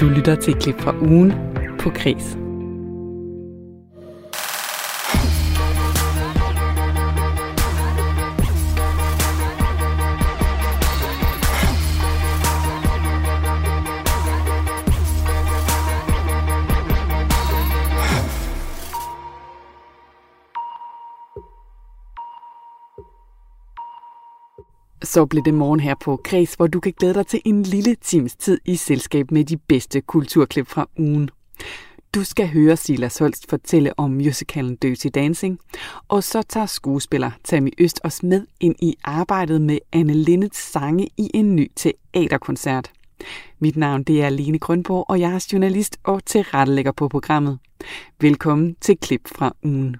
Du lytter til et klip fra ugen på Kris. Så blev det morgen her på Kreds, hvor du kan glæde dig til en lille times tid i selskab med de bedste kulturklip fra ugen. Du skal høre Silas Holst fortælle om musicalen Dirty Dancing, og så tager skuespiller Tammy Øst os med ind i arbejdet med Anne Lindets sange i en ny teaterkoncert. Mit navn det er Line Grønborg, og jeg er journalist og tilrettelægger på programmet. Velkommen til Klip fra ugen.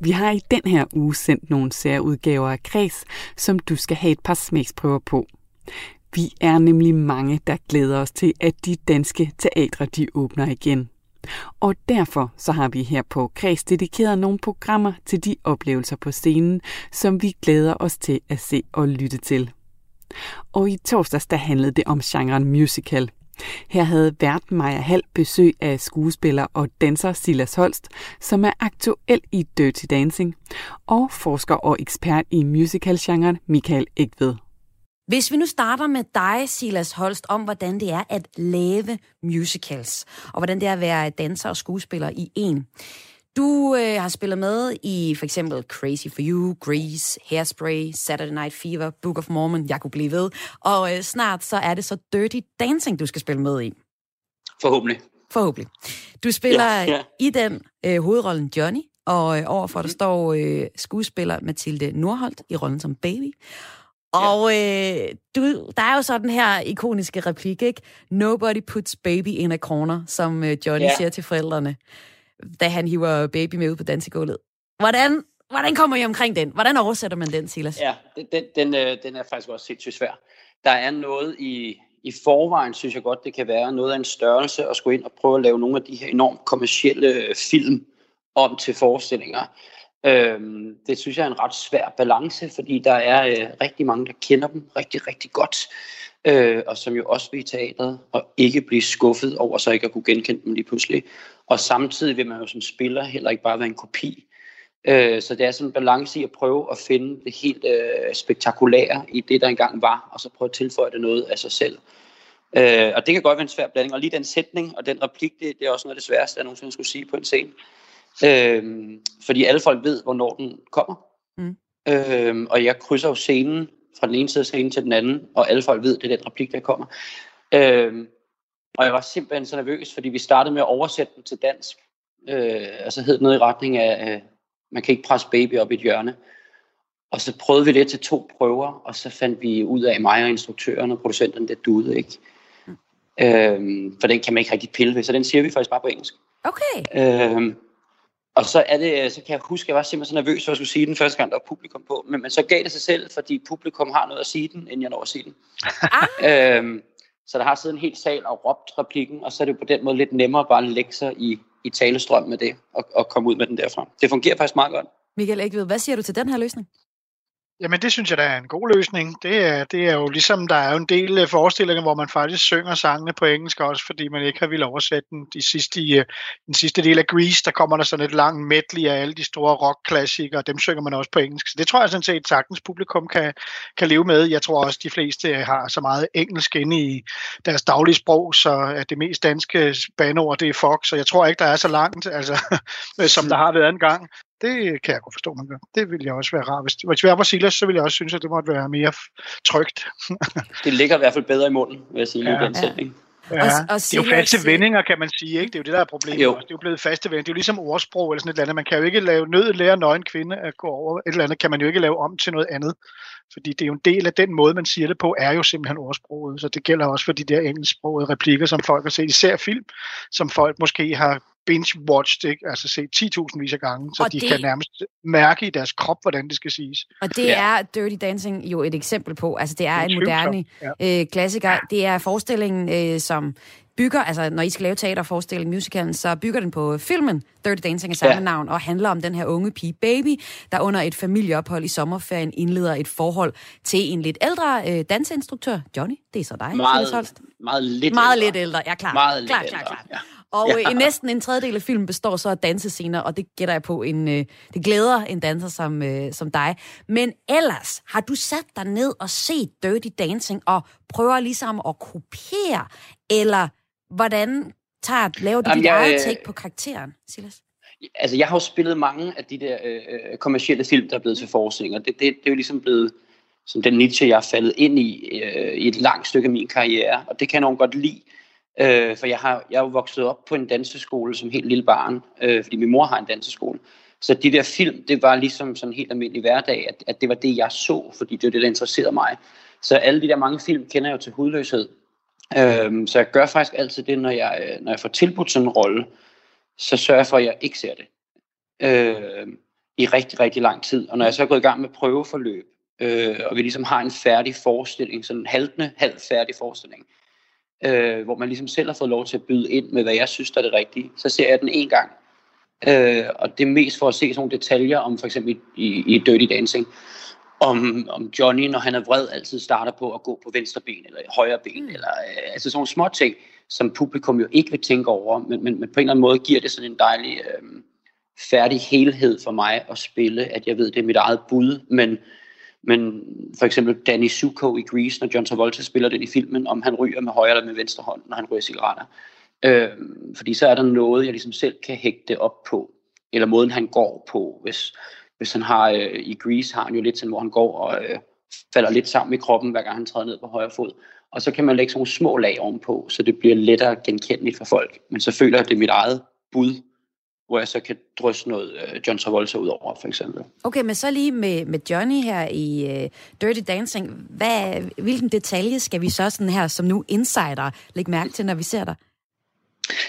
Vi har i den her uge sendt nogle særudgaver af Kreds, som du skal have et par smagsprøver på. Vi er nemlig mange, der glæder os til, at de danske teatre de åbner igen. Og derfor så har vi her på Kreds dedikeret nogle programmer til de oplevelser på scenen, som vi glæder os til at se og lytte til. Og i torsdags der handlede det om genren musical – her havde vært Maja Hall besøg af skuespiller og danser Silas Holst, som er aktuel i Dirty Dancing, og forsker og ekspert i musicalgenren Michael Egved. Hvis vi nu starter med dig, Silas Holst, om hvordan det er at lave musicals, og hvordan det er at være danser og skuespiller i en. Du øh, har spillet med i for eksempel Crazy for You, Grease, Hairspray, Saturday Night Fever, Book of Mormon, jeg kunne blive ved. Og øh, snart så er det så Dirty Dancing, du skal spille med i. Forhåbentlig. Forhåbentlig. Du spiller ja, ja. i den øh, hovedrollen Johnny, og øh, overfor der står øh, skuespiller Mathilde Nordholt i rollen som baby. Og øh, du, der er jo så den her ikoniske replik, ikke? Nobody puts baby in a corner, som øh, Johnny ja. siger til forældrene da han hiver baby med ud på dansegulvet. Hvordan, hvordan kommer I omkring den? Hvordan oversætter man den, Silas? Ja, den, den, øh, den er faktisk også sindssygt svær. Der er noget i, i forvejen, synes jeg godt, det kan være noget af en størrelse at skulle ind og prøve at lave nogle af de her enormt kommercielle øh, film om til forestillinger. Øhm, det synes jeg er en ret svær balance, fordi der er øh, rigtig mange, der kender dem rigtig, rigtig godt øh, og som jo også vil i teatret, og ikke blive skuffet over så ikke at kunne genkende dem lige pludselig. Og samtidig vil man jo som spiller heller ikke bare være en kopi. Øh, så det er sådan en balance i at prøve at finde det helt øh, spektakulære i det, der engang var, og så prøve at tilføje det noget af sig selv. Øh, og det kan godt være en svær blanding. Og lige den sætning og den replik, det, det er også noget af det sværeste, jeg nogensinde skulle sige på en scene. Øh, fordi alle folk ved, hvornår den kommer. Mm. Øh, og jeg krydser jo scenen fra den ene side af scenen til den anden, og alle folk ved, det er den replik, der kommer. Øh, og jeg var simpelthen så nervøs, fordi vi startede med at oversætte den til dansk. Øh, altså hed noget i retning af, øh, man kan ikke presse baby op i et hjørne. Og så prøvede vi det til to prøver, og så fandt vi ud af, mig og instruktøren og producenten, det duede ikke. Mm. Øh, for den kan man ikke rigtig pille ved, så den siger vi faktisk bare på engelsk. Okay. Øh, og så, er det, så kan jeg huske, at jeg var simpelthen så nervøs for at skulle sige den første gang, der var publikum på. Men, men så gav det sig selv, fordi publikum har noget at sige den, inden jeg når at sige den. Ah. øhm, så der har siddet en hel sal og råbt replikken, og så er det på den måde lidt nemmere bare at lægge sig i, i talestrøm med det, og, og komme ud med den derfra. Det fungerer faktisk meget godt. Michael Ægved, hvad siger du til den her løsning? Jamen det synes jeg, der er en god løsning. Det er, det er jo ligesom, der er jo en del øh, forestillinger, hvor man faktisk synger sangene på engelsk også, fordi man ikke har ville oversætte den. De sidste, i, den sidste del af Grease, der kommer der sådan et langt medley af alle de store rockklassikere, dem synger man også på engelsk. Så det tror jeg sådan set sagtens publikum kan, kan leve med. Jeg tror også, de fleste øh, har så meget engelsk inde i deres daglige sprog, så at det mest danske banord, det er Fox, så jeg tror ikke, der er så langt, altså, som der har været en gang. Det kan jeg godt forstå, man gør. Det ville jeg også være rart. Hvis, hvis jeg var Silas, så ville jeg også synes, at det måtte være mere trygt. det ligger i hvert fald bedre i munden, vil jeg sige, ja. i den sætning. Ja, og, og det er jo faste vendinger, kan man sige, ikke? Det er jo det, der er problemet. Jo. Det er jo blevet faste vendinger. Det er jo ligesom ordsprog eller sådan et eller andet. Man kan jo ikke lave nød lære nøgen kvinde at gå over. Et eller andet kan man jo ikke lave om til noget andet. Fordi det er jo en del af den måde, man siger det på, er jo simpelthen ordsproget. Så det gælder også for de der engelsksprogede replikker, som folk har set, især film, som folk måske har binge-watched, ikke? altså set 10.000 vis af gange, så og de det... kan nærmest mærke i deres krop, hvordan det skal siges. Og det ja. er Dirty Dancing jo et eksempel på. Altså det er en moderne ja. øh, klassiker. Ja. Det er forestillingen, øh, som bygger, altså når I skal lave teaterforestilling, musicalen, så bygger den på filmen Dirty Dancing af samme ja. navn, og handler om den her unge pige Baby, der under et familieophold i sommerferien indleder et forhold til en lidt ældre øh, danseinstruktør. Johnny, det er så dig, Meget, meget lidt Meget ældre. lidt ældre, ja klar. Meget klar, lidt klar, klar. Ja. Og ja. øh, næsten en tredjedel af filmen består så af dansescener, og det gætter jeg på, en, øh, det glæder en danser som, øh, som dig. Men ellers, har du sat dig ned og set Dirty Dancing, og prøver ligesom at kopiere, eller hvordan tager, laver du Jamen, dit jeg, eget øh, take på karakteren, Silas? Altså, jeg har jo spillet mange af de der øh, øh kommercielle film, der er blevet til forestillinger. Det, det, det er jo ligesom blevet som den niche, jeg har faldet ind i øh, i et langt stykke af min karriere, og det kan jeg nok godt lide. Øh, for jeg har, jeg er jo vokset op på en danseskole som helt lille barn, øh, fordi min mor har en danseskole. Så de der film, det var ligesom sådan en helt almindelig hverdag, at, at det var det, jeg så, fordi det var det, der interesserede mig. Så alle de der mange film kender jeg jo til hudløshed. Øhm, så jeg gør faktisk altid det, når jeg, øh, når jeg får tilbudt sådan en rolle, så sørger jeg for, at jeg ikke ser det. Øh, I rigtig, rigtig lang tid. Og når jeg så er gået i gang med prøveforløb, øh, og vi ligesom har en færdig forestilling, sådan en haltende, halvfærdig forestilling, øh, hvor man ligesom selv har fået lov til at byde ind med, hvad jeg synes, der er det rigtige, så ser jeg den en gang. Øh, og det er mest for at se sådan nogle detaljer om for eksempel i, i, Dirty Dancing, om, om Johnny, når han er vred, altid starter på at gå på venstre ben eller højre ben, mm. eller øh, altså sådan nogle små ting, som publikum jo ikke vil tænke over, men, men, men på en eller anden måde giver det sådan en dejlig øh, færdig helhed for mig at spille, at jeg ved, det er mit eget bud, men, men for eksempel Danny Zuko i Grease, når John Travolta spiller den i filmen, om han ryger med højre eller med venstre hånd, når han ryger cigaretter. Øh, fordi så er der noget, jeg ligesom selv kan hægte op på, eller måden han går på, hvis hvis han har øh, i Grease, har han jo lidt sådan, hvor han går og øh, falder lidt sammen i kroppen, hver gang han træder ned på højre fod. Og så kan man lægge sådan nogle små lag ovenpå, så det bliver lettere genkendeligt for folk. Men så føler jeg, at det er mit eget bud, hvor jeg så kan drysse noget øh, John Travolta ud over, for eksempel. Okay, men så lige med, med Johnny her i øh, Dirty Dancing. Hvad, hvilken detalje skal vi så sådan her, som nu insider, lægge mærke til, når vi ser dig?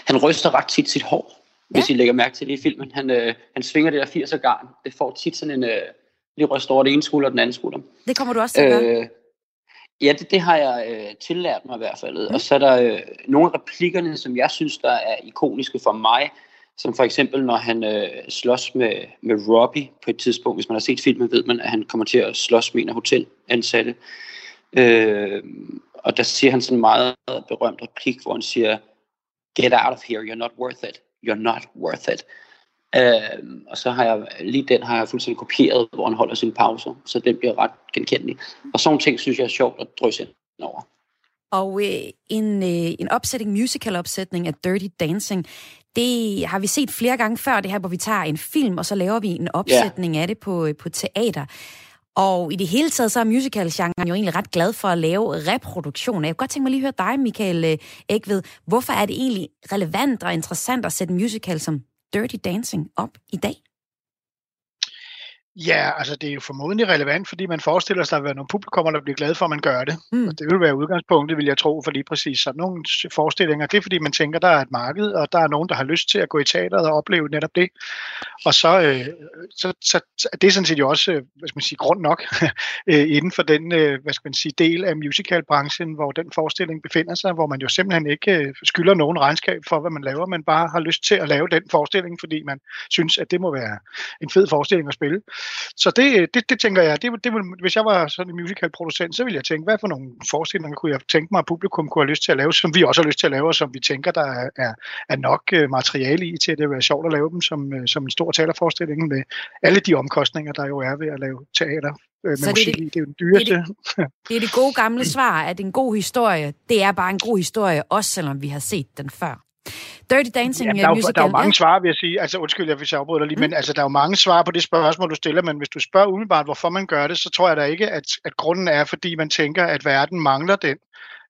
Han ryster ret tit sit hår hvis I lægger mærke til det i filmen. Han, øh, han svinger det der 80'er garn. Det får tit sådan en øh, lige røst over det ene skulder og den anden skulder. Det kommer du også til at gøre? Øh, ja, det, det har jeg øh, tillært mig i hvert fald. Mm. Og så er der øh, nogle af replikkerne, som jeg synes, der er ikoniske for mig, som for eksempel, når han øh, slås med, med Robbie på et tidspunkt. Hvis man har set filmen, ved man, at han kommer til at slås med en af hotelansatte. Øh, og der siger han sådan en meget berømt replik, hvor han siger, Get out of here, you're not worth it you're not worth it. Øh, og så har jeg, lige den har jeg fuldstændig kopieret, hvor han holder sin pauser, så den bliver ret genkendelig. Og sådan ting synes jeg er sjovt at drysse ind over. Og øh, en, øh, en opsætning, musical-opsætning af Dirty Dancing, det har vi set flere gange før, det her, hvor vi tager en film, og så laver vi en opsætning yeah. af det på, øh, på teater. Og i det hele taget, så er musical-genren jo egentlig ret glad for at lave reproduktioner. Jeg kunne godt tænke mig lige at høre dig, Michael Ægved. Øh, Hvorfor er det egentlig relevant og interessant at sætte musical som Dirty Dancing op i dag? Ja, altså det er jo formodentlig relevant, fordi man forestiller sig, at der er nogle publikummer, der bliver glade for, at man gør det. Mm. Og det vil være udgangspunktet, vil jeg tro, for lige præcis sådan nogle forestillinger. Det er fordi, man tænker, der er et marked, og der er nogen, der har lyst til at gå i teateret og opleve netop det. Og så, øh, så, så, så det er sådan set jo også, øh, hvad skal man sige, grund nok øh, inden for den, øh, hvad skal man sige, del af musicalbranchen, hvor den forestilling befinder sig, hvor man jo simpelthen ikke skylder nogen regnskab for, hvad man laver, men bare har lyst til at lave den forestilling, fordi man synes, at det må være en fed forestilling at spille. Så det, det, det tænker jeg, det, det vil, hvis jeg var sådan en musicalproducent, så ville jeg tænke, hvad for nogle forestillinger kunne jeg tænke mig, at publikum kunne have lyst til at lave, som vi også har lyst til at lave, og som vi tænker, der er, er, er nok øh, materiale i til, at det vil være sjovt at lave dem som, øh, som en stor teaterforestilling med alle de omkostninger, der jo er ved at lave teater øh, med så musik det, det, det er jo den dyreste. Det, det, det er det gode gamle svar, at en god historie, det er bare en god historie, også selvom vi har set den før. Dirty Dancing ja, der, er, musical, der er jo mange ja. svar, vil jeg sige. Altså, undskyld, hvis jeg afbryder lige, mm. men altså, der er jo mange svar på det spørgsmål, du stiller, men hvis du spørger umiddelbart, hvorfor man gør det, så tror jeg da ikke, at, at grunden er, fordi man tænker, at verden mangler den.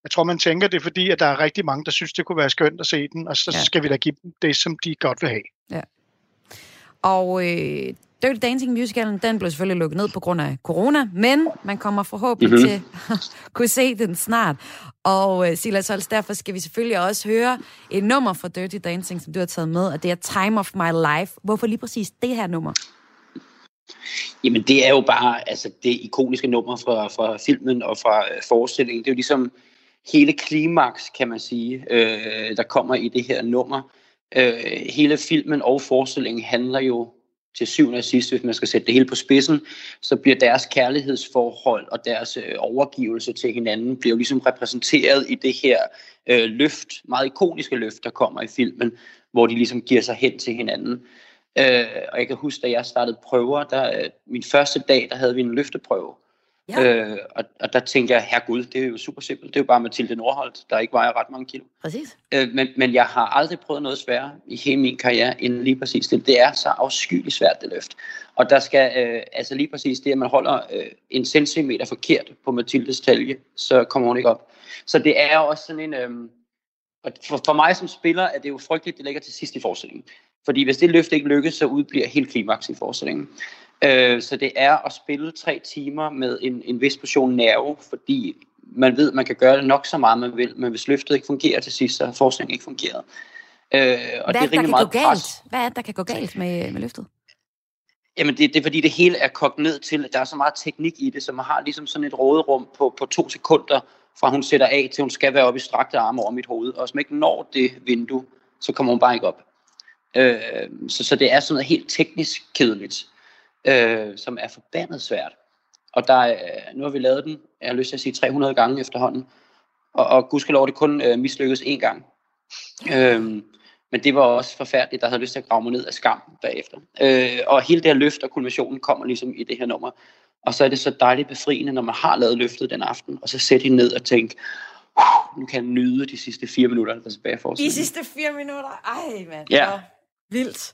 Jeg tror, man tænker det, fordi at der er rigtig mange, der synes, det kunne være skønt at se den, og så ja. skal vi da give dem det, som de godt vil have. Ja. Og øh, Dirty Dancing musicalen, den blev selvfølgelig lukket ned på grund af corona, men man kommer forhåbentlig mm-hmm. til at kunne se den snart. Og uh, Silas Holst, derfor skal vi selvfølgelig også høre et nummer fra Dirty Dancing, som du har taget med, og det er Time of My Life. Hvorfor lige præcis det her nummer? Jamen det er jo bare altså, det ikoniske nummer fra, fra filmen og fra uh, forestillingen. Det er jo ligesom hele klimaks, kan man sige, øh, der kommer i det her nummer. Øh, hele filmen og forestillingen handler jo til syvende og sidst, hvis man skal sætte det hele på spidsen, så bliver deres kærlighedsforhold og deres øh, overgivelse til hinanden bliver jo ligesom repræsenteret i det her øh, løft, meget ikoniske løft, der kommer i filmen, hvor de ligesom giver sig hen til hinanden. Øh, og jeg kan huske, da jeg startede prøver, der, øh, min første dag, der havde vi en løfteprøve, Ja. Øh, og, og der tænker jeg, her gud, det er jo super simpelt. Det er jo bare Mathilde Nordholt, der ikke vejer ret mange kilo. Præcis. Øh, men, men jeg har aldrig prøvet noget sværere i hele min karriere end lige præcis det. Det er så afskyeligt svært, det løft. Og der skal, øh, altså lige præcis det, at man holder øh, en centimeter forkert på Mathildes talje, så kommer hun ikke op. Så det er også sådan en... Øh, og for, for mig som spiller er det jo frygteligt, det ligger til sidst i forestillingen. Fordi hvis det løft ikke lykkes, så udbliver helt klimaks i forestillingen. Øh, så det er at spille tre timer med en, en vis portion nerve, fordi man ved, at man kan gøre det nok så meget, man vil, men hvis løftet ikke fungerer til sidst, så har forskningen ikke fungeret. Øh, og Hvad det er, der kan meget gå galt? Pres. Hvad er det, der kan gå galt med, med løftet? Jamen det, det er fordi det hele er kogt ned til, at der er så meget teknik i det, så man har ligesom sådan et råderum på, på to sekunder, fra hun sætter af til hun skal være oppe i strakte arme over mit hoved. Og hvis man ikke når det vindue, så kommer hun bare ikke op. Øh, så, så det er sådan noget helt teknisk kedeligt øh, som er forbandet svært. Og der, øh, nu har vi lavet den, jeg har lyst til at sige 300 gange efterhånden, og, og gudskelov det kun øh, mislykkedes én gang. Øh, men det var også forfærdeligt, der havde lyst til at grave mig ned af skam bagefter. Øh, og hele det her løft og kulminationen kommer ligesom i det her nummer. Og så er det så dejligt befriende, når man har lavet løftet den aften, og så sætte hende ned og tænke, nu kan jeg nyde de sidste fire minutter, der er tilbage for De sidste fire minutter? Ej, mand. Ja. Vildt.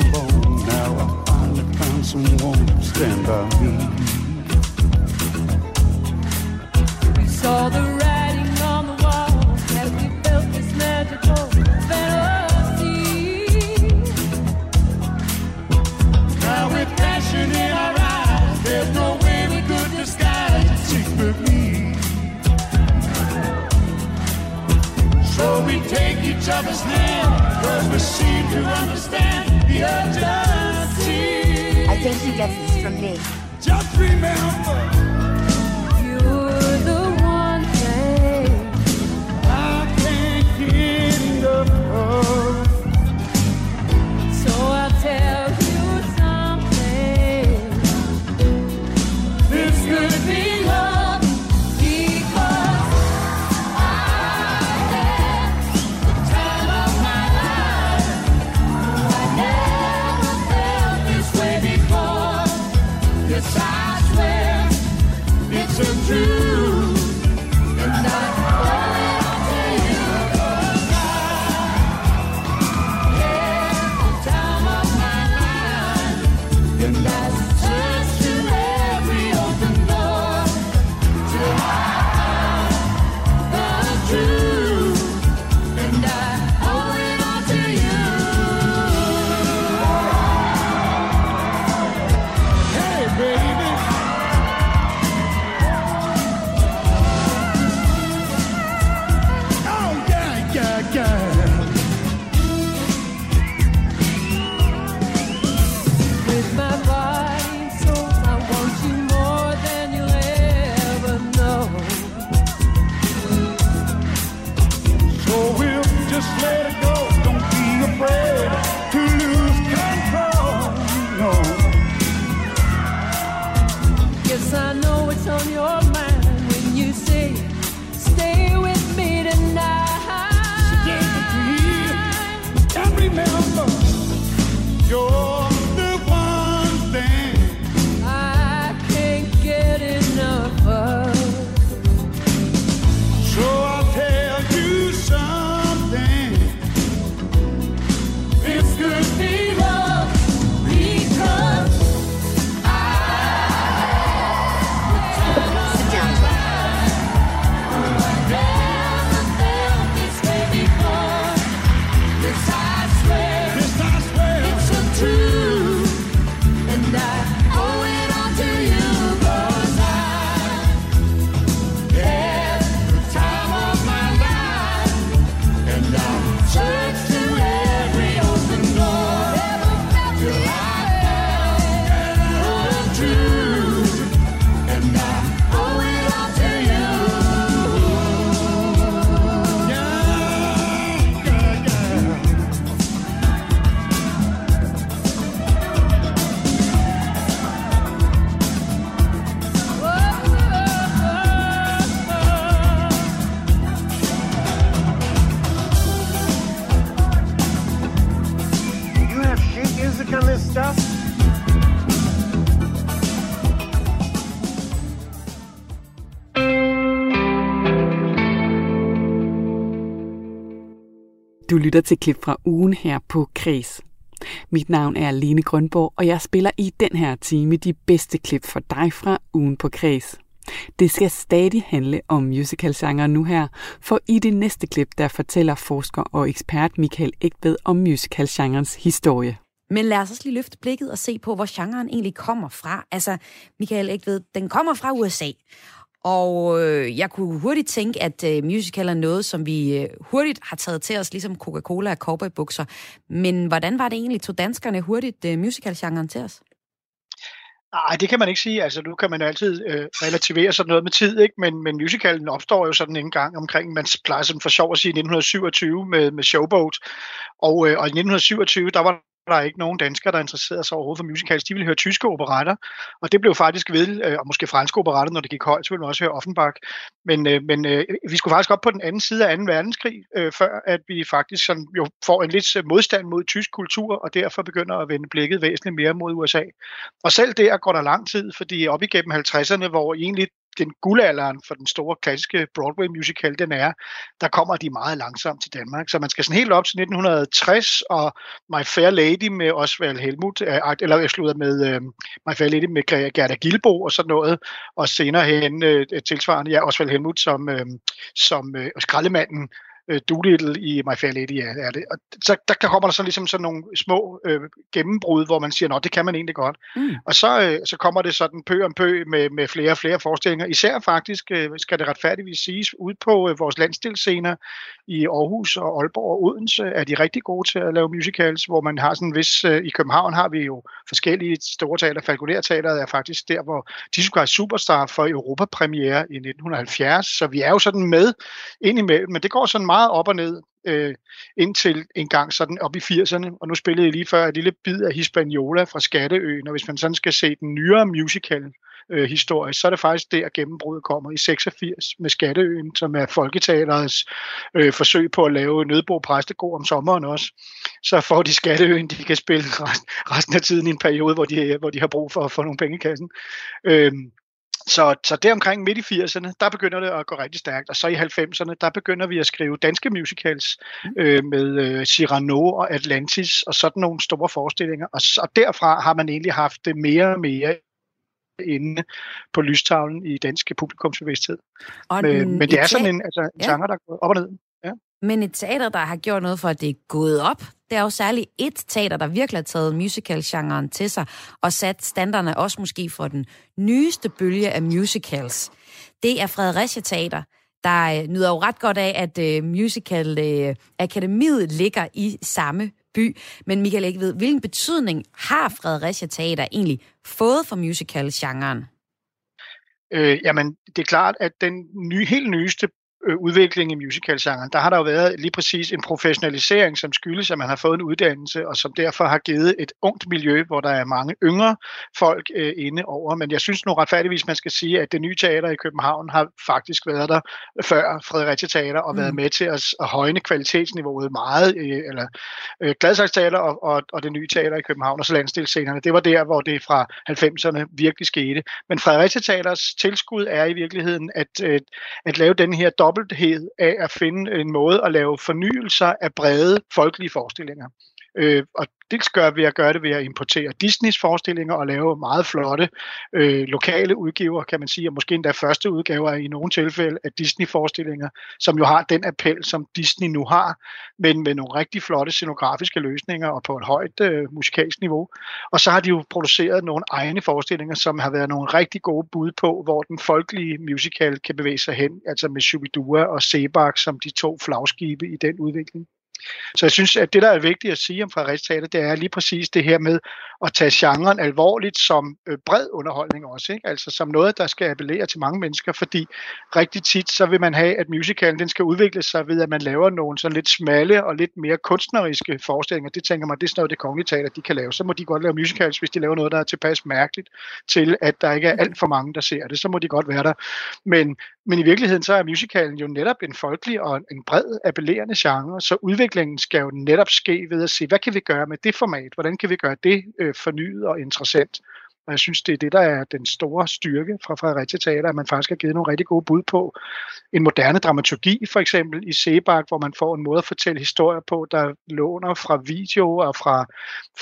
so long. Now I finally found someone to stand by me. We saw the writing on the wall as we felt this magical fantasy. Now with passion in our eyes, there's no way we could disguise it secretly. So we take each other's hand, cause we seem to understand. I think he gets this from me. Just remember. Lytter til klip fra ugen her på Kres. Mit navn er Lene Grønborg, og jeg spiller i den her time de bedste klip for dig fra ugen på Kres. Det skal stadig handle om musicalgenre nu her, for i det næste klip, der fortæller forsker og ekspert Michael Ægved om musicalgenrens historie. Men lad os også lige løfte blikket og se på, hvor genren egentlig kommer fra. Altså, Michael Ægved, den kommer fra USA. Og øh, jeg kunne hurtigt tænke, at øh, musical er noget, som vi øh, hurtigt har taget til os, ligesom Coca-Cola og cowboybukser. Men hvordan var det egentlig, tog danskerne hurtigt øh, musical-genren til os? Nej, det kan man ikke sige. Altså, nu kan man jo altid øh, relativere sådan noget med tid, ikke? Men, men musicalen opstår jo sådan en gang omkring, man plejer som for sjov at sige, 1927 med, med Showboat. Og, øh, og i 1927, der var der er ikke nogen danskere, der interesserer sig overhovedet for musicals. De ville høre tyske operetter, og det blev faktisk ved, øh, og måske franske operetter, når det gik højt, så ville man også høre Offenbach. Men, øh, men øh, vi skulle faktisk op på den anden side af 2. verdenskrig, før at vi faktisk sådan, jo får en lidt modstand mod tysk kultur, og derfor begynder at vende blikket væsentligt mere mod USA. Og selv der går der lang tid, fordi op igennem 50'erne, hvor egentlig den guldalderen for den store klassiske Broadway musical, den er, der kommer de meget langsomt til Danmark. Så man skal sådan helt op til 1960, og My Fair Lady med Osvald Helmut, øh, eller jeg slutter med uh, My Fair Lady med Gerda Gilbo og sådan noget, og senere hen uh, tilsvarende, ja, Osvald Helmut som, uh, som uh, skraldemanden øh, Doolittle i My Fair Lady er, er det. Og så der kommer der så ligesom sådan nogle små øh, gennembrud, hvor man siger, nå, det kan man egentlig godt. Mm. Og så, øh, så kommer det sådan pø om pø med, med flere og flere forestillinger. Især faktisk, øh, skal det retfærdigvis siges, ud på øh, vores landstilscener i Aarhus og Aalborg og Odense, er de rigtig gode til at lave musicals, hvor man har sådan vis... Øh, I København har vi jo forskellige store teater. Falconer Teateret er faktisk der, hvor Jesus Christ Superstar for Europapremiere i 1970. Så vi er jo sådan med indimellem, men det går sådan meget op og ned øh, indtil en gang sådan op i 80'erne, og nu spillede jeg lige før et lille bid af Hispaniola fra Skatteøen, og hvis man sådan skal se den nyere musical øh, historie, så er det faktisk der gennembruddet kommer i 86 med Skatteøen, som er folketalerets øh, forsøg på at lave Nødbo Præstegård om sommeren også. Så får de Skatteøen, de kan spille resten af tiden i en periode, hvor de, hvor de har brug for at få nogle penge i kassen. Øh, så, så der omkring midt i 80'erne, der begynder det at gå rigtig stærkt, og så i 90'erne, der begynder vi at skrive danske musicals mm. øh, med øh, Cyrano og Atlantis og sådan nogle store forestillinger, og, og derfra har man egentlig haft det mere og mere inde på lystavlen i dansk publikumsbevidsthed. Men, men det er sådan en, altså, en ja. genre, der går op og ned. Men et teater, der har gjort noget for, at det er gået op, det er jo særligt et teater, der virkelig har taget musical-genren til sig, og sat standarderne også måske for den nyeste bølge af musicals. Det er Fredericia Teater, der øh, nyder jo ret godt af, at øh, Musical øh, Akademiet ligger i samme by. Men Michael ikke ved, hvilken betydning har Fredericia Teater egentlig fået for musical-genren? Øh, jamen, det er klart, at den nye, helt nyeste øh, udvikling i musicalgenren, der har der jo været lige præcis en professionalisering, som skyldes, at man har fået en uddannelse, og som derfor har givet et ungt miljø, hvor der er mange yngre folk øh, inde over. Men jeg synes nu retfærdigvis, man skal sige, at det nye teater i København har faktisk været der før Fredericia Teater, og mm. været med til at, at højne kvalitetsniveauet meget, øh, eller øh, Gladsaxe og, og, og det nye teater i København, og så landstilscenerne. Det var der, hvor det fra 90'erne virkelig skete. Men Fredericia Teaters tilskud er i virkeligheden at, øh, at lave den her dobbelthed af at finde en måde at lave fornyelser af brede folkelige forestillinger. Øh, og dels gør vi at gøre det ved at importere Disneys forestillinger og lave meget flotte øh, lokale udgiver, kan man sige, og måske endda første udgaver i nogle tilfælde af Disney-forestillinger, som jo har den appel, som Disney nu har, men med nogle rigtig flotte scenografiske løsninger og på et højt øh, musikalsk niveau. Og så har de jo produceret nogle egne forestillinger, som har været nogle rigtig gode bud på, hvor den folkelige musical kan bevæge sig hen, altså med Shubidua og Sebak som de to flagskibe i den udvikling. Så jeg synes, at det, der er vigtigt at sige om Fredericia Teater, det er lige præcis det her med at tage genren alvorligt som øh, bred underholdning også. Ikke? Altså som noget, der skal appellere til mange mennesker, fordi rigtig tit, så vil man have, at musicalen den skal udvikle sig ved, at man laver nogle sådan lidt smalle og lidt mere kunstneriske forestillinger. Det tænker man, det er sådan noget, det kongelige teater, de kan lave. Så må de godt lave musicals, hvis de laver noget, der er tilpas mærkeligt til, at der ikke er alt for mange, der ser det. Så må de godt være der. Men, men i virkeligheden, så er musicalen jo netop en folkelig og en bred appellerende genre, så udviklingen skal jo netop ske ved at se, hvad kan vi gøre med det format? Hvordan kan vi gøre det øh, fornyet og interessant? Og jeg synes, det er det, der er den store styrke fra Fredericia Teater, at man faktisk har givet nogle rigtig gode bud på en moderne dramaturgi, for eksempel i Sebak, hvor man får en måde at fortælle historier på, der låner fra video og fra,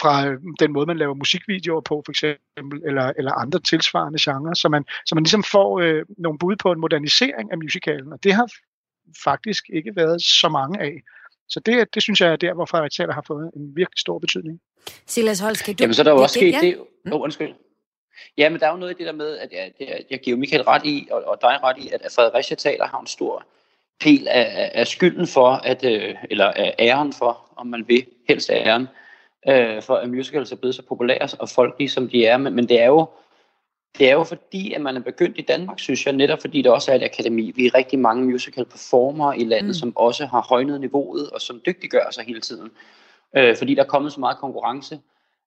fra øh, den måde, man laver musikvideoer på, for eksempel, eller, eller andre tilsvarende genrer, så man, så man ligesom får øh, nogle bud på en modernisering af musicalen, og det har faktisk ikke været så mange af. Så det, det synes jeg er der, hvor Fredericia har fået en virkelig stor betydning. Silas Holst, kan du... Jamen, så er der jo også sket det... Mm. Oh, undskyld. Ja, men der er jo noget i det der med, at jeg, jeg, jeg giver Michael ret i, og, og dig ret i, at Fredericia taler har en stor del af, af skylden for, at, øh, eller af æren for, om man vil, helst æren, øh, for at musicals er blevet så populære og folkelige, som de er. Men, men det er jo det er jo fordi, at man er begyndt i Danmark, synes jeg, netop fordi det også er et akademi. Vi er rigtig mange musical performer i landet, mm. som også har højnet niveauet, og som dygtiggør sig hele tiden. Øh, fordi der er kommet så meget konkurrence.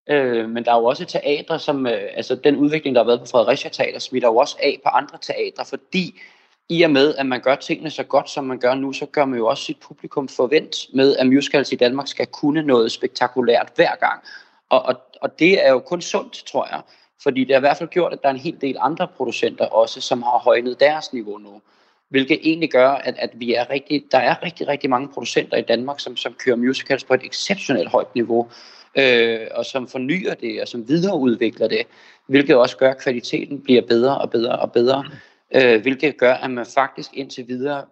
Øh, men der er jo også teatre, som, øh, altså den udvikling, der har været på Fredericia Teater, smitter jo også af på andre teatre, fordi i og med, at man gør tingene så godt, som man gør nu, så gør man jo også sit publikum forvent med, at musicals i Danmark skal kunne noget spektakulært hver gang. Og, og, og det er jo kun sundt, tror jeg. Fordi det har i hvert fald gjort, at der er en hel del andre producenter også, som har højnet deres niveau nu. Hvilket egentlig gør, at, at vi er rigtig, der er rigtig, rigtig mange producenter i Danmark, som, som kører musicals på et exceptionelt højt niveau, øh, og som fornyer det, og som videreudvikler det, hvilket også gør, at kvaliteten bliver bedre og bedre og bedre, øh, hvilket gør, at man faktisk indtil videre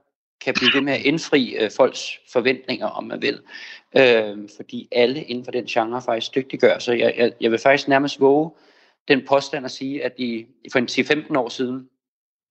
kan blive ved med at indfri øh, folks forventninger, om man vil. Øh, fordi alle inden for den genre faktisk dygtiggør. Så jeg, jeg, jeg vil faktisk nærmest våge den påstand at sige, at i, for en 10-15 år siden,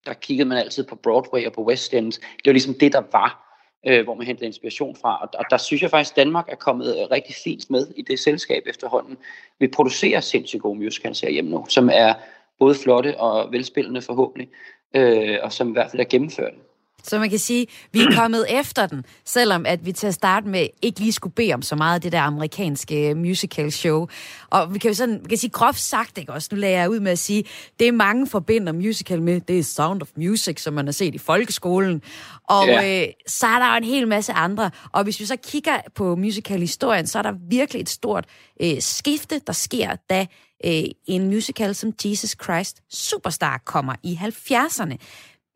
der kiggede man altid på Broadway og på West End. Det var ligesom det, der var, øh, hvor man hentede inspiration fra. Og, og der synes jeg faktisk, at Danmark er kommet øh, rigtig fint med i det selskab efterhånden. Vi producerer sindssygt gode musicals herhjemme nu, som er både flotte og velspillende forhåbentlig, øh, og som i hvert fald er gennemført. Så man kan sige, vi er kommet efter den, selvom at vi til at starte med ikke lige skulle bede om så meget af det der amerikanske musical show. Og vi kan jo sådan, vi kan sige groft sagt, ikke også? Nu lader jeg ud med at sige, det er mange forbinder musical med, det er Sound of Music, som man har set i folkeskolen. Og yeah. øh, så er der jo en hel masse andre. Og hvis vi så kigger på musical-historien, så er der virkelig et stort øh, skifte, der sker, da øh, en musical som Jesus Christ Superstar kommer i 70'erne.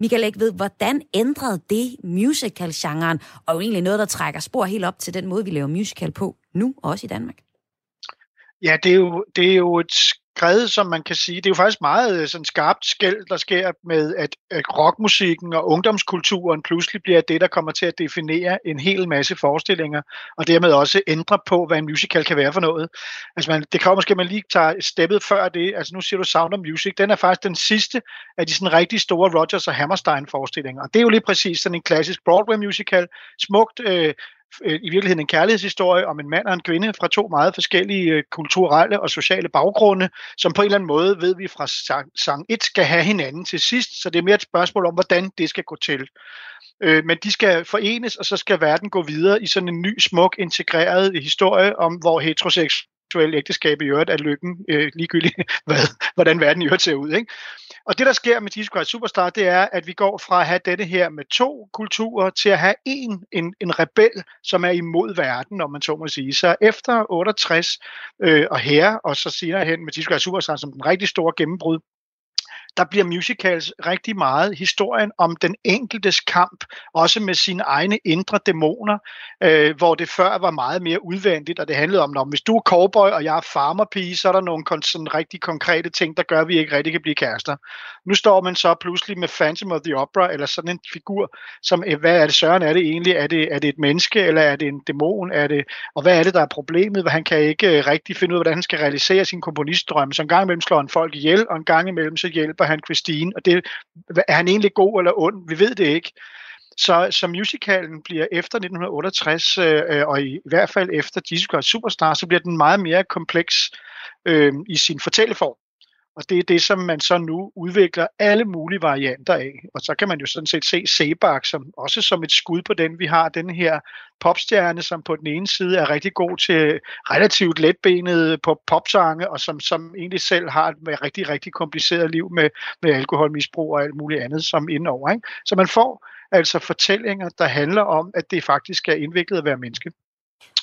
Michael ikke ved, hvordan ændrede det musical-genren, og jo egentlig noget, der trækker spor helt op til den måde, vi laver musical på nu, også i Danmark? Ja, det er jo, det er jo et skred, som man kan sige. Det er jo faktisk meget øh, sådan skarpt skæld, der sker med, at, at rockmusikken og ungdomskulturen pludselig bliver det, der kommer til at definere en hel masse forestillinger, og dermed også ændre på, hvad en musical kan være for noget. Altså man, det kommer måske, at man lige tager steppet før det. Altså nu siger du Sound of Music. Den er faktisk den sidste af de sådan rigtig store Rogers og Hammerstein forestillinger. Og det er jo lige præcis sådan en klassisk Broadway musical. Smukt øh, Øh, i virkeligheden en kærlighedshistorie om en mand og en kvinde fra to meget forskellige øh, kulturelle og sociale baggrunde, som på en eller anden måde ved vi fra sang, sang 1 skal have hinanden til sidst, så det er mere et spørgsmål om, hvordan det skal gå til. Øh, men de skal forenes, og så skal verden gå videre i sådan en ny, smuk, integreret historie om, hvor homoseksuelle ægteskab i øvrigt er lykken, øh, ligegyldigt hvad, hvordan verden i øvrigt ser ud. Ikke? Og det, der sker med Jesus Christ Superstar, det er, at vi går fra at have dette her med to kulturer til at have en, en, en rebel, som er imod verden, om man så må sige. Så efter 68 øh, og her, og så senere hen med Jesus Christ Superstar som den rigtig store gennembrud, der bliver musicals rigtig meget historien om den enkeltes kamp, også med sine egne indre dæmoner, øh, hvor det før var meget mere udvendigt, og det handlede om, at hvis du er cowboy, og jeg er farmerpige, så er der nogle sådan rigtig konkrete ting, der gør, at vi ikke rigtig kan blive kærester. Nu står man så pludselig med Phantom of the Opera, eller sådan en figur, som, øh, hvad er det søren, er det egentlig? Er det, er det et menneske, eller er det en dæmon? Er det, og hvad er det, der er problemet? Han kan ikke øh, rigtig finde ud af, hvordan han skal realisere sin komponistdrøm, Så en gang imellem slår han folk ihjel, og en gang imellem så hjælper han Christine, og det, er han egentlig god eller ond? Vi ved det ikke. Så, så musicalen bliver efter 1968, øh, øh, og i, i hvert fald efter Jesus Christ Superstar, så bliver den meget mere kompleks øh, i sin fortælleform. Og det er det, som man så nu udvikler alle mulige varianter af. Og så kan man jo sådan set se Sebak som, også som et skud på den. Vi har den her popstjerne, som på den ene side er rigtig god til relativt letbenet på popsange, og som, som egentlig selv har et rigtig, rigtig kompliceret liv med, med alkoholmisbrug og alt muligt andet som indover. Ikke? Så man får altså fortællinger, der handler om, at det faktisk er indviklet at være menneske.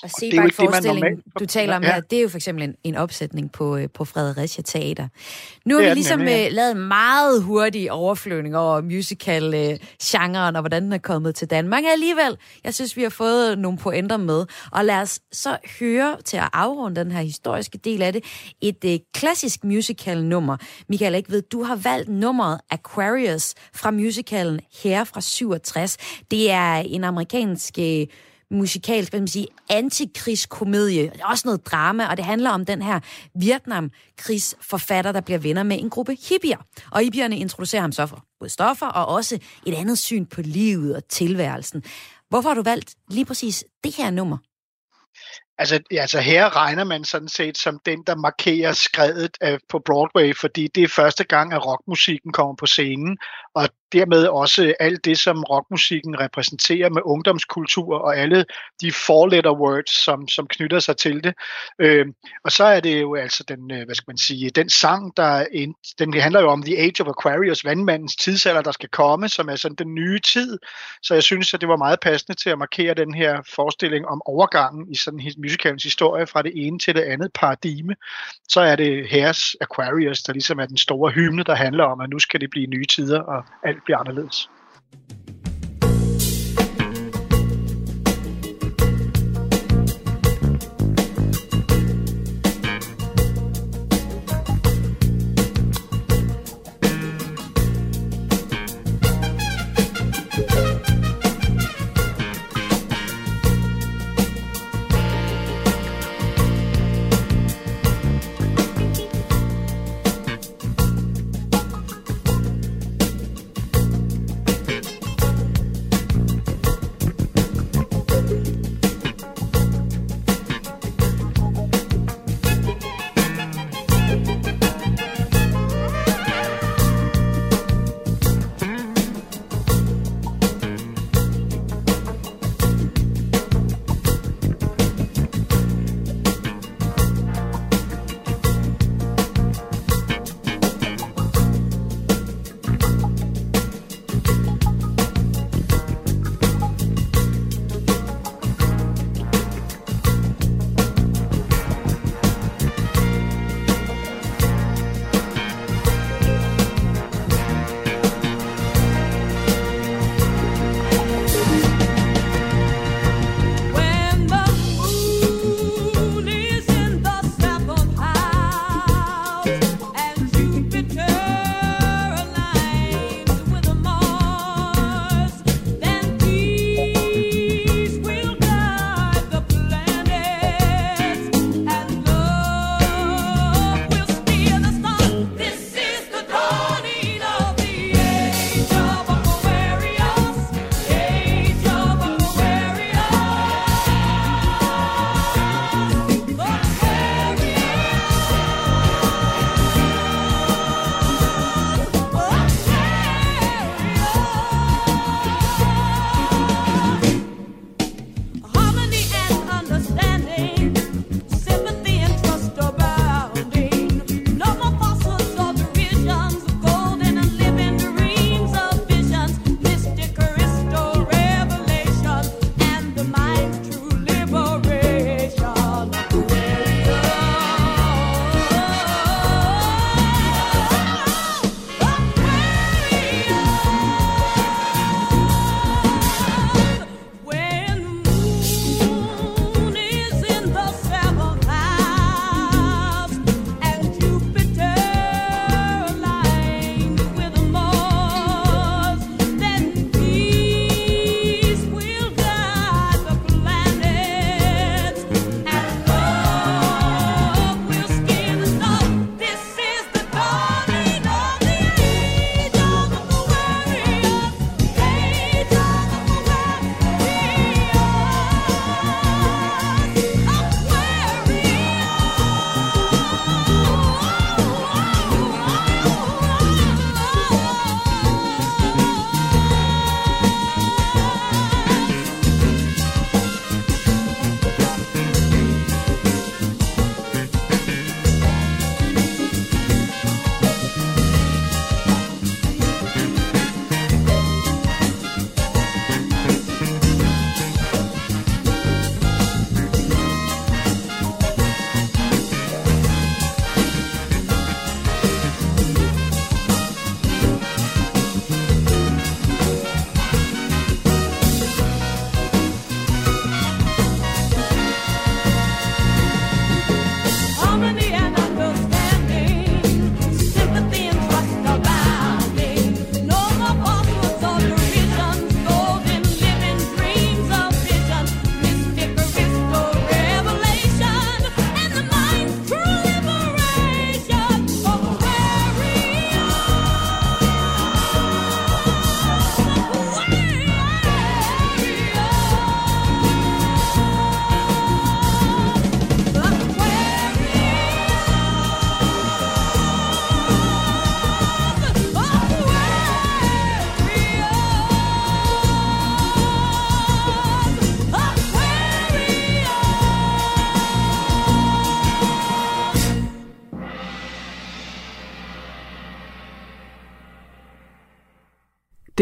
Og se bare forestilling, du taler om ja. her, det er jo for eksempel en, en opsætning på, øh, på Fredericia Teater. Nu har vi ligesom nemlig, ja. Øh, lavet en meget hurtig overflyvning over musical-genren, og hvordan den er kommet til Danmark. Alligevel, jeg synes, vi har fået nogle pointer med. Og lad os så høre til at afrunde den her historiske del af det, et uh, klassisk musical-nummer. Michael, ikke ved, du har valgt nummeret Aquarius fra musicalen her fra 67. Det er en amerikansk uh, musikalsk, hvad man sige, antikrigskomedie. Det er også noget drama, og det handler om den her Vietnamkrigsforfatter, der bliver venner med en gruppe hippier. Og hippierne introducerer ham så for både stoffer og også et andet syn på livet og tilværelsen. Hvorfor har du valgt lige præcis det her nummer? Altså, altså her regner man sådan set som den, der markerer skredet af, på Broadway, fordi det er første gang, at rockmusikken kommer på scenen, og dermed også alt det, som rockmusikken repræsenterer med ungdomskultur og alle de four-letter words, som, som knytter sig til det. Øh, og så er det jo altså den, øh, hvad skal man sige, den sang, der en, den handler jo om The Age of Aquarius, vandmandens tidsalder, der skal komme, som er sådan den nye tid. Så jeg synes, at det var meget passende til at markere den her forestilling om overgangen i sådan musikalens musicalens historie fra det ene til det andet paradigme. Så er det Herres Aquarius, der ligesom er den store hymne, der handler om, at nu skal det blive nye tider, og alt bliver anderledes.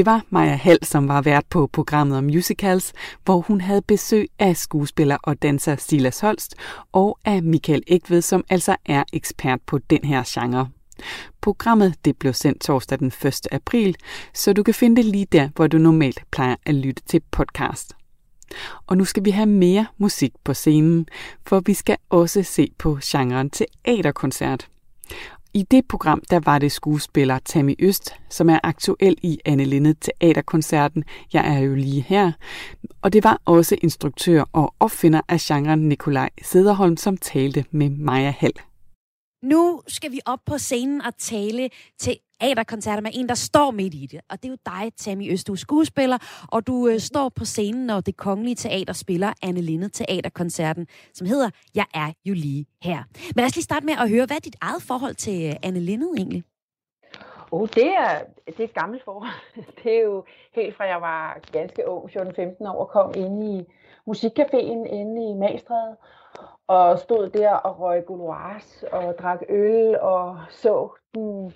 Det var Maja Hall, som var vært på programmet om musicals, hvor hun havde besøg af skuespiller og danser Silas Holst og af Michael Ekved, som altså er ekspert på den her genre. Programmet det blev sendt torsdag den 1. april, så du kan finde det lige der, hvor du normalt plejer at lytte til podcast. Og nu skal vi have mere musik på scenen, for vi skal også se på genren teaterkoncert. I det program der var det skuespiller Tammy Øst, som er aktuel i Anne Linde Teaterkoncerten Jeg er jo lige her. Og det var også instruktør og opfinder af genren Nikolaj Sederholm, som talte med Maja Hall. Nu skal vi op på scenen og tale til teaterkoncerter med en, der står midt i det. Og det er jo dig, Tammy Øst. Du er skuespiller, og du øh, står på scenen, når det kongelige teater spiller Anne Linde Teaterkoncerten, som hedder Jeg er jo lige her. Men lad os lige starte med at høre, hvad er dit eget forhold til øh, Anne Linde egentlig? Oh, det er, det er et gammelt forhold. Det er jo helt fra jeg var ganske ung, 14-15 år, kom ind i musikcaféen inde i Magstræde og stod der og røg gouloirs og drak øl og så den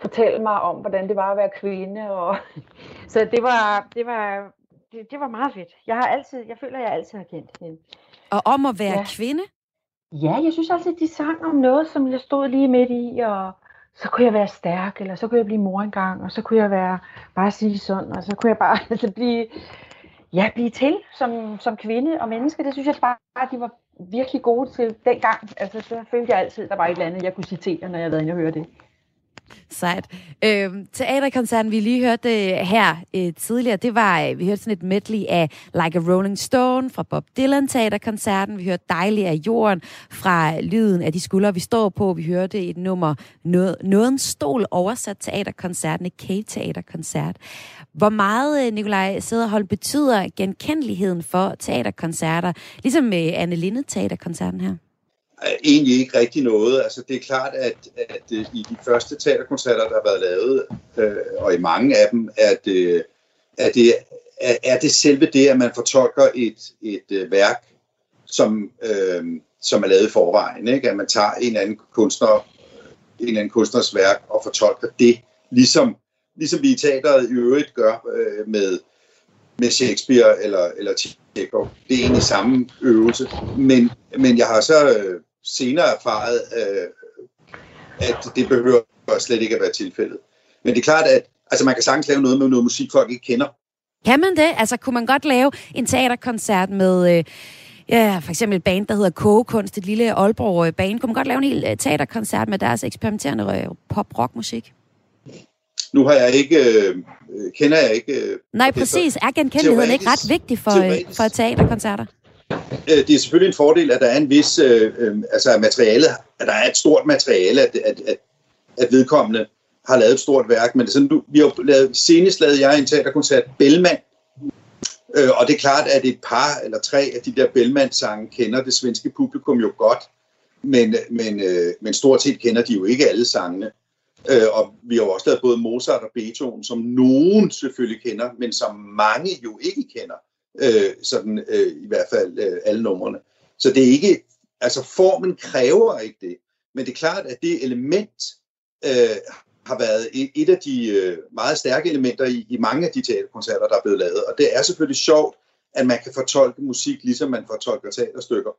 fortælle mig om, hvordan det var at være kvinde. Og, så det var, det var, det, det var meget fedt. Jeg har altid, jeg føler, at jeg altid har kendt hende. Og om at være ja. kvinde? Ja, jeg synes altid, de sang om noget, som jeg stod lige midt i, og så kunne jeg være stærk, eller så kunne jeg blive mor engang, og så kunne jeg være bare sige sådan, og så kunne jeg bare altså, blive, ja, blive til som, som kvinde og menneske. Det synes jeg bare, de var virkelig gode til dengang. Altså, så følte jeg altid, der var et eller andet, jeg kunne citere, når jeg havde inde og høre det. Sejt. Øhm, teaterkoncerten, vi lige hørte øh, her øh, tidligere, det var, øh, vi hørte sådan et medley af Like a Rolling Stone fra Bob Dylan teaterkoncerten. Vi hørte Dejlig af jorden fra Lyden af de skuldre, vi står på. Vi hørte et nummer, Noget, Nåden stol oversat teaterkoncerten, et K-teaterkoncert. Hvor meget, øh, Nikolaj Sederholm, betyder genkendeligheden for teaterkoncerter, ligesom med Anne Linde teaterkoncerten her? Egentlig ikke rigtig noget. Altså, det er klart, at, at øh, i de første teaterkoncerter, der har været lavet, øh, og i mange af dem, er det, er det, er, er det selve det, at man fortolker et, et øh, værk, som, øh, som er lavet i forvejen. Ikke? At man tager en anden kunstner, en eller anden kunstners værk og fortolker det, ligesom, ligesom vi i teateret i øvrigt gør øh, med, med Shakespeare eller, eller Tjekov. Det er egentlig samme øvelse. Men, men jeg har så øh, senere erfaret, øh, at det behøver slet ikke at være tilfældet. Men det er klart, at altså, man kan sagtens lave noget med noget musik, folk ikke kender. Kan man det? Altså, kunne man godt lave en teaterkoncert med... Øh ja, for eksempel et band, der hedder Kogekunst, et lille Aalborg-band. Kunne man godt lave en hel øh, teaterkoncert med deres eksperimenterende øh, pop-rock-musik? Nu har jeg ikke, øh, kender jeg ikke... Øh, Nej, præcis. Er genkendeligheden ikke ret vigtig for, øh, for teaterkoncerter? Øh, det er selvfølgelig en fordel, at der er en vis, øh, øh, altså materiale, at der er et stort materiale, at, at, at, at vedkommende har lavet et stort værk, men det er sådan, du, vi har lavet, senest lavede jeg en teaterkoncert, Bellman, øh, og det er klart, at et par eller tre af de der Bellman-sange kender det svenske publikum jo godt, men, men, øh, men stort set kender de jo ikke alle sangene. Øh, og vi har jo også lavet både Mozart og Beethoven, som nogen selvfølgelig kender, men som mange jo ikke kender øh, sådan øh, i hvert fald øh, alle numrene. Så det er ikke, altså formen kræver ikke det, men det er klart, at det element øh, har været et, et af de øh, meget stærke elementer i, i mange af de teaterkoncerter, der er blevet lavet. Og det er selvfølgelig sjovt, at man kan fortolke musik, ligesom man fortolker teaterstykker.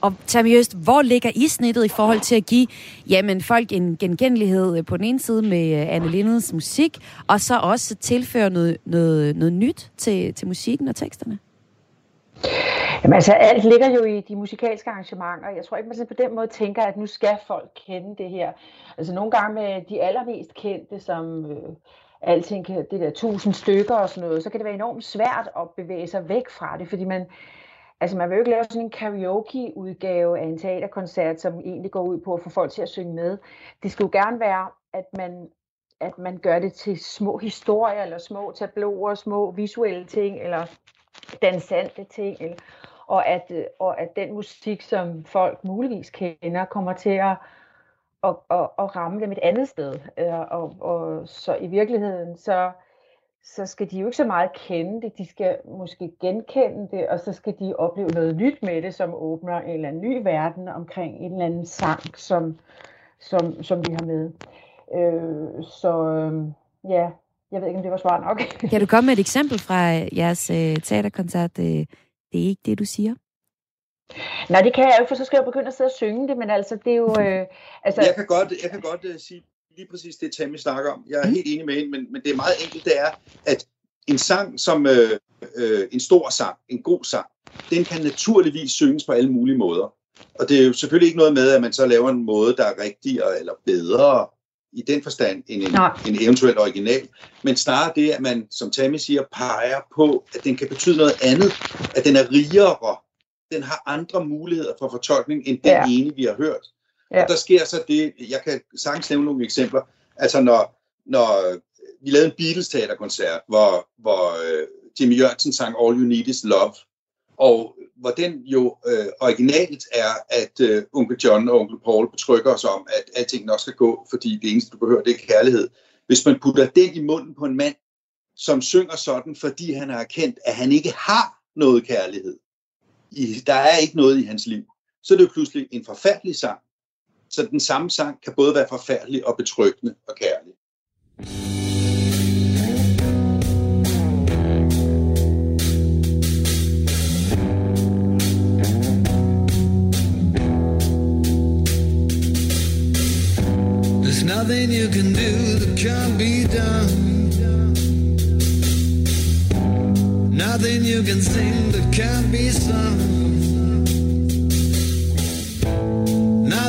Og Tammy Øst, hvor ligger I snittet i forhold til at give jamen, folk en genkendelighed øh, på den ene side med øh, Anne Lindens musik, og så også tilføre noget, noget, noget nyt til, til musikken og teksterne? Jamen altså, alt ligger jo i de musikalske arrangementer. Jeg tror ikke, man på den måde tænker, at nu skal folk kende det her. Altså nogle gange med de allermest kendte, som øh, alting det der tusind stykker og sådan noget, så kan det være enormt svært at bevæge sig væk fra det, fordi man, Altså man vil jo ikke lave sådan en karaoke-udgave af en teaterkoncert, som egentlig går ud på at få folk til at synge med. Det skulle jo gerne være, at man, at man gør det til små historier, eller små tabloer, små visuelle ting, eller dansante ting, eller, og, at, øh, og at den musik, som folk muligvis kender, kommer til at, at, at, at ramme dem et andet sted. Øh, og, og så i virkeligheden, så så skal de jo ikke så meget kende det, de skal måske genkende det, og så skal de opleve noget nyt med det, som åbner en eller anden ny verden omkring en eller anden sang, som, som, som vi har med. Øh, så øh, ja, Jeg ved ikke, om det var svar nok. kan du komme med et eksempel fra jeres øh, teaterkoncert? Øh, det er ikke det, du siger? Nej, det kan jeg jo, for så skal jeg begynde at sidde og synge det, men altså, det er jo... Øh, altså... Jeg kan godt, jeg kan godt uh, sige lige præcis det, Tammy snakker om. Jeg er mm. helt enig med hende, men, men det er meget enkelt, det er, at en sang som øh, øh, en stor sang, en god sang, den kan naturligvis synges på alle mulige måder. Og det er jo selvfølgelig ikke noget med, at man så laver en måde, der er rigtigere eller bedre i den forstand end en, en eventuel original, men snarere det, at man, som Tammy siger, peger på, at den kan betyde noget andet, at den er rigere, den har andre muligheder for fortolkning end den ja. ene, vi har hørt. Ja. Og der sker så det, jeg kan sagtens nævne nogle eksempler, altså når, når vi lavede en Beatles-teaterkoncert, hvor, hvor uh, Jimmy Jørgensen sang All You Need Is Love, og hvor den jo øh, originalt er, at øh, onkel John og onkel Paul betrygger os om, at alting nok skal gå, fordi det eneste, du behøver, det er kærlighed. Hvis man putter den i munden på en mand, som synger sådan, fordi han har erkendt, at han ikke har noget kærlighed, i, der er ikke noget i hans liv, så er det jo pludselig en forfærdelig sang. Så den samme sang kan både være forfærdelig og betryggende og kærlig. nothing you can do that can't be done. Nothing you can sing that can't be sung.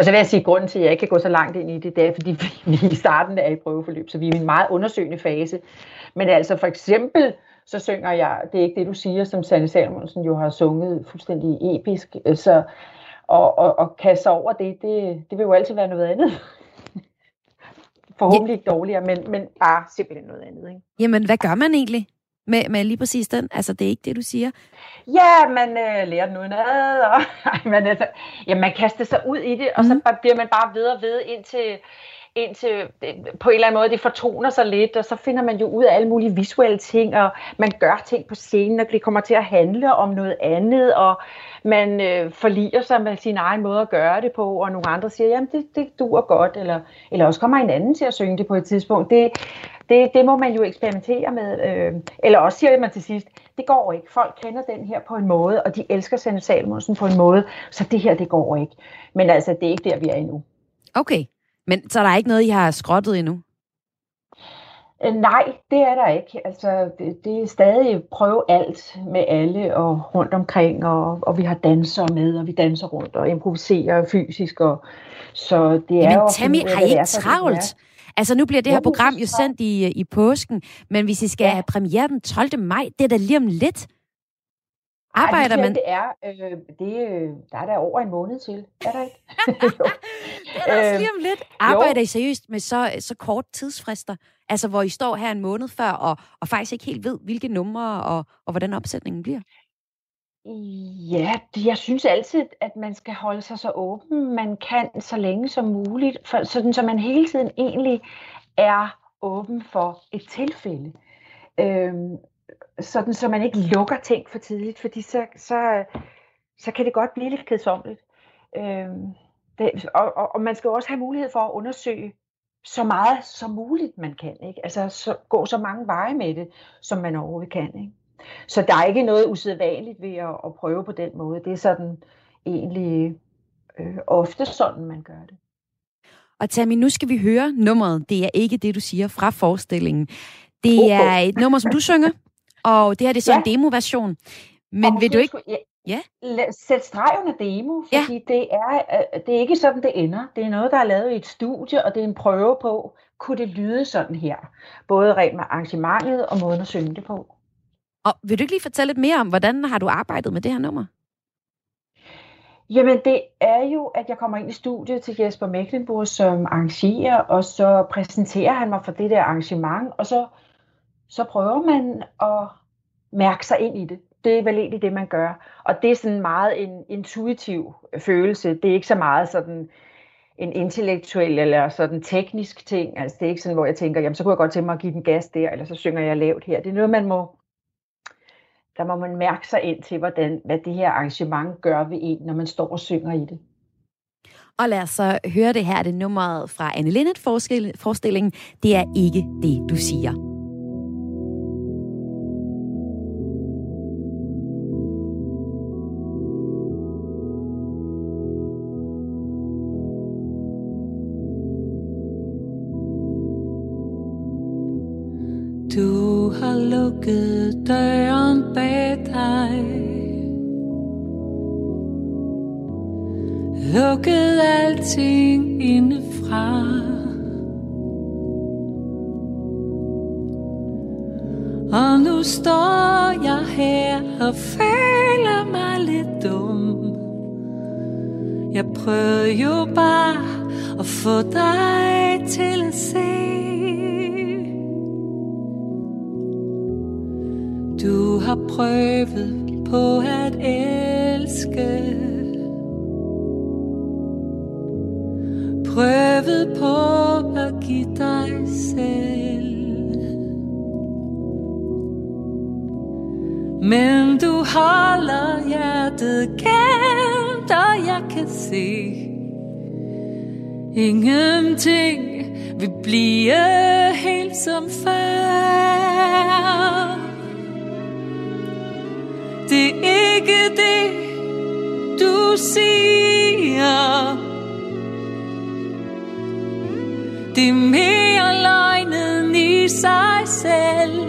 Og så vil jeg sige, at grunden til, at jeg ikke kan gå så langt ind i det, det er, fordi vi i starten er i prøveforløb, så vi er i en meget undersøgende fase. Men altså for eksempel, så synger jeg, det er ikke det, du siger, som Sanne Salmonsen jo har sunget fuldstændig episk, øh, så, og, og, og kaste over det, det, det vil jo altid være noget andet. Forhåbentlig ikke dårligere, men, men bare simpelthen noget andet. Ikke? Jamen, hvad gør man egentlig? Med, med lige præcis den? Altså, det er ikke det, du siger? Ja, man øh, lærer den udenad, og ej, man, altså, ja, man kaster sig ud i det, og mm. så mhm. bliver man bare ved og ved indtil, indtil øh, på en eller anden måde det fortoner sig lidt, og så finder man jo ud af alle mulige visuelle ting, og man gør ting på scenen, og det kommer til at handle om noget andet, og man øh, forliger sig med sin egen måde at gøre det på, og nogle andre siger, jamen det, det duer godt, eller, eller også kommer en anden til at synge det på et tidspunkt. Det, det, det må man jo eksperimentere med. Øh, eller også siger man til sidst, det går ikke. Folk kender den her på en måde, og de elsker Sanne Salmonsen på en måde, så det her, det går ikke. Men altså, det er ikke der, vi er endnu. Okay, men så er der ikke noget, I har skrottet endnu? Øh, nej, det er der ikke. Altså, det, det er stadig prøve alt med alle og rundt omkring, og, og vi har dansere med, og vi danser rundt og improviserer fysisk. Og, så det er Jamen, jo... Tammy, har I ikke travlt? Altså, nu bliver det her program jo sendt i, i påsken, men hvis I skal ja. have premiere den 12. maj, det er da lige om lidt. Arbejder Ej, man? Det er, øh, det, øh, der er der over en måned til, er der ikke? det er også lige om lidt. Arbejder jo. I seriøst med så, så kort tidsfrister? Altså, hvor I står her en måned før, og, og faktisk ikke helt ved, hvilke numre og, og hvordan opsætningen bliver? Ja, jeg synes altid, at man skal holde sig så åben, man kan så længe som muligt, for, sådan så man hele tiden egentlig er åben for et tilfælde. Øhm, sådan så man ikke lukker ting for tidligt, fordi så, så, så kan det godt blive lidt kedsommeligt. Øhm, det, og, og, og man skal også have mulighed for at undersøge så meget som muligt, man kan. Ikke? Altså så, gå så mange veje med det, som man overhovedet kan. Ikke? Så der er ikke noget usædvanligt ved at, at prøve på den måde. Det er sådan egentlig øh, ofte sådan, man gør det. Og Tammy, nu skal vi høre nummeret. Det er ikke det, du siger fra forestillingen. Det okay. er et nummer, som du synger, og det her det er så ja. en demoversion. Men vil du ikke... Ja. Ja. Sæt streg under demo, fordi ja. det, er, øh, det er ikke sådan, det ender. Det er noget, der er lavet i et studie, og det er en prøve på, kunne det lyde sådan her? Både rent med arrangementet og måden at synge det på. Og vil du ikke lige fortælle lidt mere om, hvordan har du arbejdet med det her nummer? Jamen, det er jo, at jeg kommer ind i studiet til Jesper Mecklenburg, som arrangerer, og så præsenterer han mig for det der arrangement, og så, så prøver man at mærke sig ind i det. Det er vel egentlig det, man gør. Og det er sådan meget en intuitiv følelse. Det er ikke så meget sådan en intellektuel eller sådan teknisk ting. Altså det er ikke sådan, hvor jeg tænker, jamen så kunne jeg godt tænke mig at give den gas der, eller så synger jeg lavt her. Det er noget, man må, der må man mærke sig ind til, hvordan, hvad det her arrangement gør ved en, når man står og synger i det. Og lad os så høre det her, det nummeret fra Anne Linnet forestillingen. Det er ikke det, du siger. Har lukket døren bag dig. Lukket alting indefra. Og nu står jeg her og føler mig lidt dum. Jeg prøver jo bare at få dig til at se. Prøvet på at elske. Prøvet på at give dig selv. Men du holder hjertet gemt Og jeg kan se Ingenting vil blive helt som før det er ikke det, du siger. Det er mere løgnen i sig selv.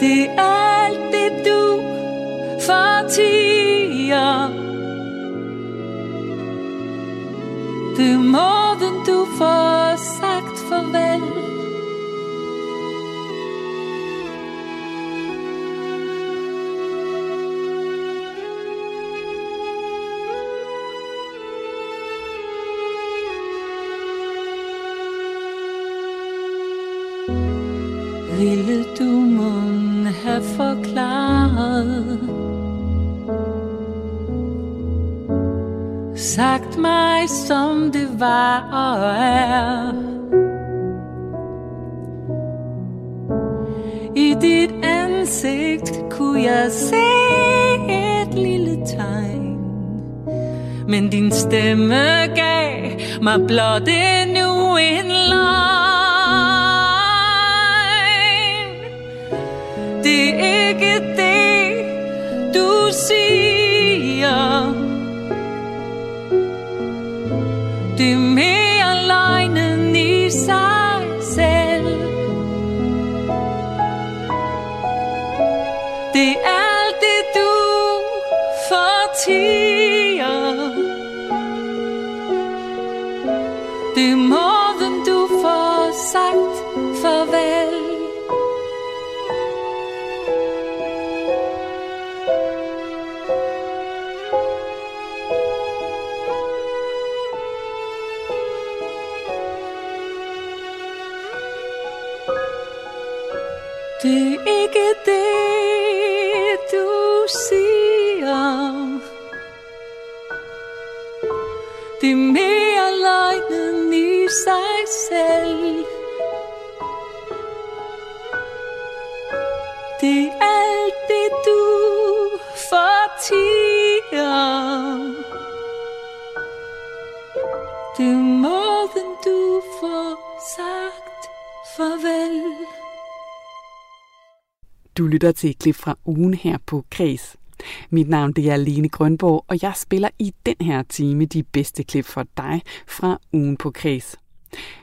Det er alt det, du fortiger. Det er måden, du får din stemme gav mig blot endnu en Det er mere løgnen i sig selv. Det er alt det du fortiger Det er måden du får sagt farvel. Du lytter til et klip fra ugen her på Kres. Mit navn det er Lene Grønborg, og jeg spiller i den her time de bedste klip for dig fra ugen på Kreds.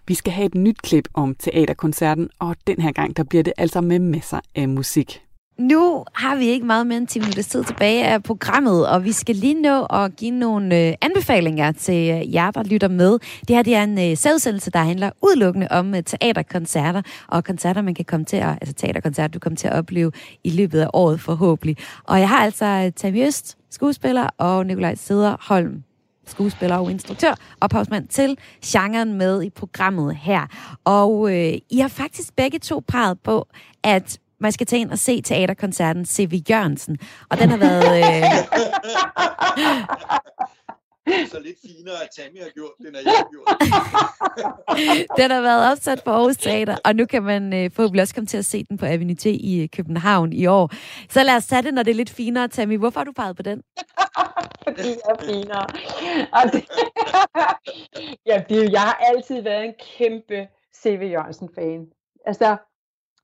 Vi skal have et nyt klip om teaterkoncerten, og den her gang der bliver det altså med masser af musik. Nu har vi ikke meget mere end 10 minutter tid tilbage af programmet, og vi skal lige nå at give nogle øh, anbefalinger til øh, jer, der lytter med. Det her det er en øh, der handler udelukkende om øh, teaterkoncerter, og koncerter, man kan komme til at, altså teaterkoncerter, du kommer til at opleve i løbet af året forhåbentlig. Og jeg har altså øh, Tammy Øst, skuespiller, og Nikolaj Sederholm, skuespiller og instruktør, ophavsmand til genren med i programmet her. Og øh, I har faktisk begge to peget på, at man skal tage ind og se teaterkoncerten C.V. Jørgensen. Og den har været... Øh... så lidt finere, at Tammy har gjort, den er jeg har gjort. den har været opsat på Aarhus Teater, og nu kan man øh, forhåbentlig også komme til at se den på Avenue T i øh, København i år. Så lad os tage det, når det er lidt finere, Tammy. Hvorfor har du peget på den? Fordi jeg er finere. Og det... ja, det, jeg har altid været en kæmpe C.V. Jørgensen-fan. Altså,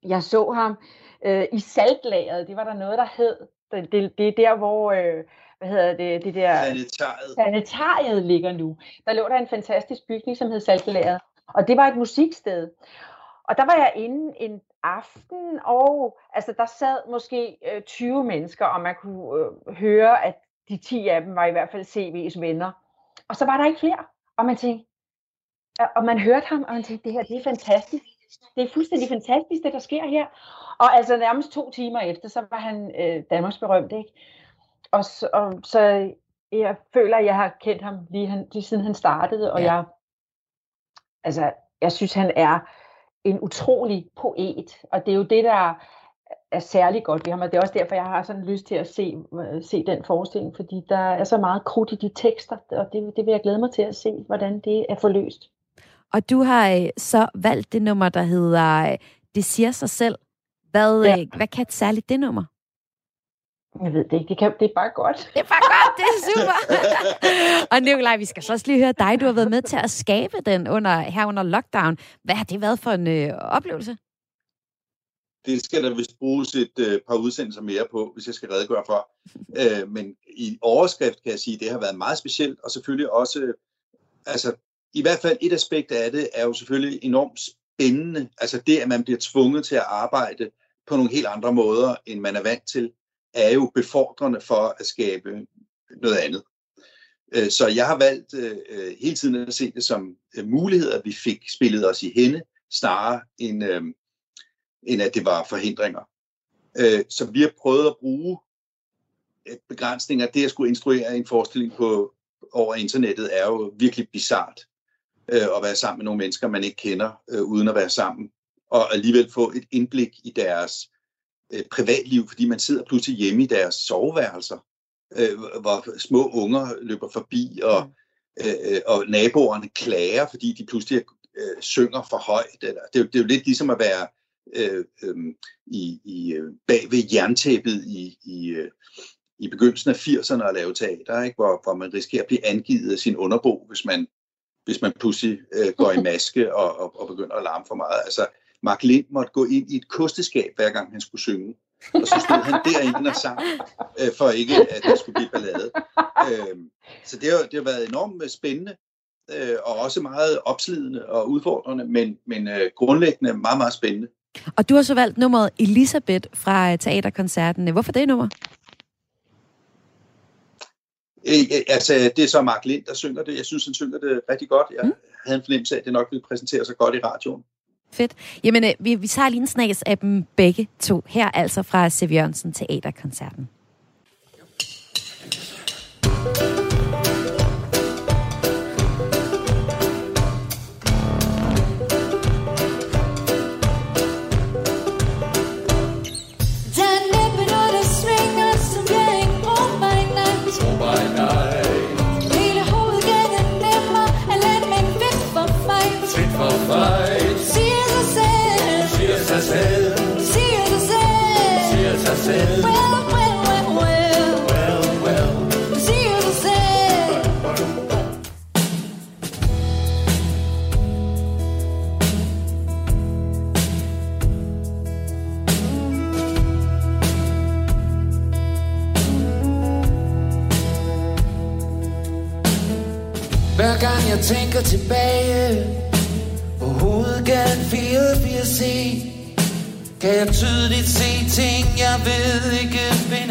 jeg så ham øh, i saltlageret. Det var der noget, der hed. Det, det, det er der, hvor... Øh, hvad hedder det, det der... Sanitariet. Sanitariet ligger nu. Der lå der en fantastisk bygning, som hed Saltlageret. Og det var et musiksted. Og der var jeg inde en aften, og altså, der sad måske øh, 20 mennesker, og man kunne øh, høre, at de 10 af dem var i hvert fald CV's venner. Og så var der ikke flere. Og man tænkte, og man hørte ham, og man tænkte, det her det er fantastisk. Det er fuldstændig fantastisk, det der sker her. Og altså nærmest to timer efter, så var han øh, Danmarks berømt, ikke? Og, så, og så jeg føler, at jeg har kendt ham lige, han, lige siden han startede, og ja. jeg, altså, jeg synes, han er en utrolig poet, og det er jo det, der er særlig godt ved ham, og det er også derfor, jeg har sådan lyst til at se, se den forestilling, fordi der er så meget krudt i de tekster, og det, det vil jeg glæde mig til at se, hvordan det er forløst. Og du har øh, så valgt det nummer, der hedder øh, Det siger sig selv. Hvad, ja. Øh, hvad kan særligt det nummer? Jeg ved det ikke. Det, kan, det er bare godt. Det er bare godt. Det er super. og Nikolaj, vi skal så også lige høre dig. Du har været med til at skabe den under, her under lockdown. Hvad har det været for en øh, oplevelse? Det skal der vist bruges et øh, par udsendelser mere på, hvis jeg skal redegøre for. øh, men i overskrift kan jeg sige, at det har været meget specielt, og selvfølgelig også, altså i hvert fald et aspekt af det er jo selvfølgelig enormt spændende. Altså det, at man bliver tvunget til at arbejde på nogle helt andre måder, end man er vant til, er jo befordrende for at skabe noget andet. Øh, så jeg har valgt øh, hele tiden at se det som øh, muligheder, vi fik spillet os i hende, snarere end, øh, end at det var forhindringer. Øh, så vi har prøvet at bruge begrænsninger. Det at skulle instruere en forestilling på over internettet er jo virkelig bizart at være sammen med nogle mennesker, man ikke kender, uden at være sammen, og alligevel få et indblik i deres øh, privatliv, fordi man sidder pludselig hjemme i deres soveværelser, øh, hvor små unger løber forbi, og, mm. øh, og naboerne klager, fordi de pludselig øh, synger for højt. Eller, det, er jo, det er jo lidt ligesom at være øh, øh, i, i, øh, bag ved jerntæppet i, i, øh, i begyndelsen af 80'erne at lave teater, ikke? Hvor, hvor man risikerer at blive angivet af sin underbo, hvis man, hvis man pludselig øh, går i maske og, og, og begynder at larme for meget. Altså, Mark Lind måtte gå ind i et kosteskab, hver gang han skulle synge. Og så stod han derinde og sang, øh, for ikke at der skulle blive ballade. Øh, så det har, det har været enormt spændende, øh, og også meget opslidende og udfordrende, men, men øh, grundlæggende meget, meget spændende. Og du har så valgt nummeret Elisabeth fra teaterkoncerten. Hvorfor det nummer? Øh, altså, det er så Mark Lind, der synger det. Jeg synes, han synger det rigtig godt. Jeg mm. havde en fornemmelse af, at det nok ville præsentere sig godt i radioen. Fedt. Jamen, øh, vi, vi tager lige en snas af dem begge to. Her altså fra Sev Jørgensen Teaterkoncerten.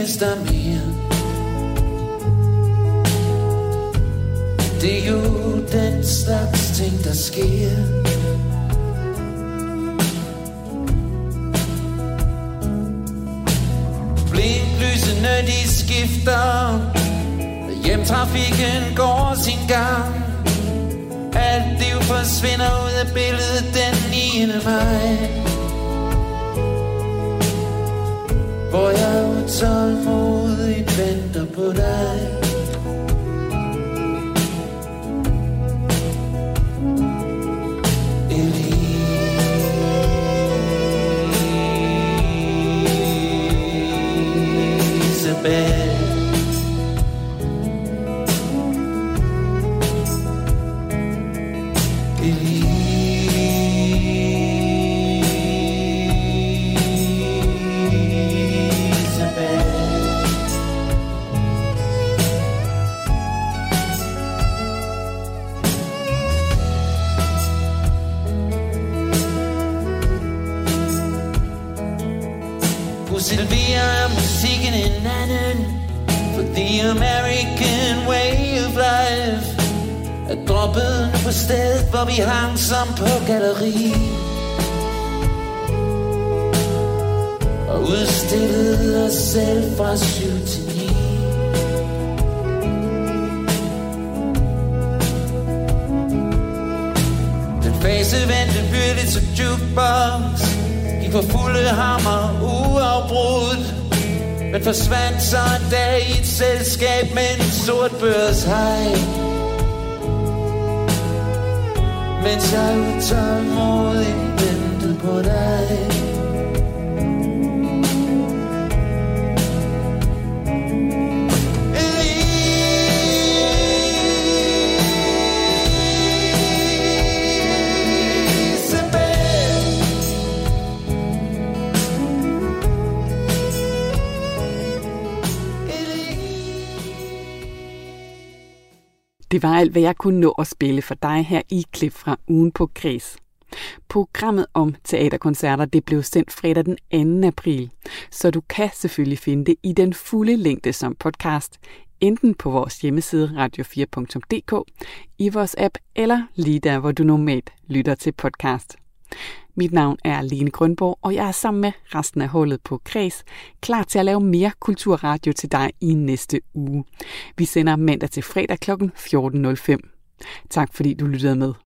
Findes der mere Sylvia musikken en anden For the American way of life. Er droppet nu på stedet, hvor vi hang som på galleri Og udstillede os selv fra syv til ni Den fase vendte byrligt til jukebox Gik for fulde hammer uafbrudt Men forsvandt så en dag i et selskab med en sort børs hej Mens jeg utålmodigt ventede på dig. Det var alt, hvad jeg kunne nå at spille for dig her i klip fra ugen på Græs. Programmet om teaterkoncerter det blev sendt fredag den 2. april, så du kan selvfølgelig finde det i den fulde længde som podcast, enten på vores hjemmeside radio4.dk, i vores app eller lige der, hvor du normalt lytter til podcast. Mit navn er Lene Grønborg, og jeg er sammen med resten af holdet på Kreds klar til at lave mere kulturradio til dig i næste uge. Vi sender mandag til fredag kl. 14.05. Tak fordi du lyttede med.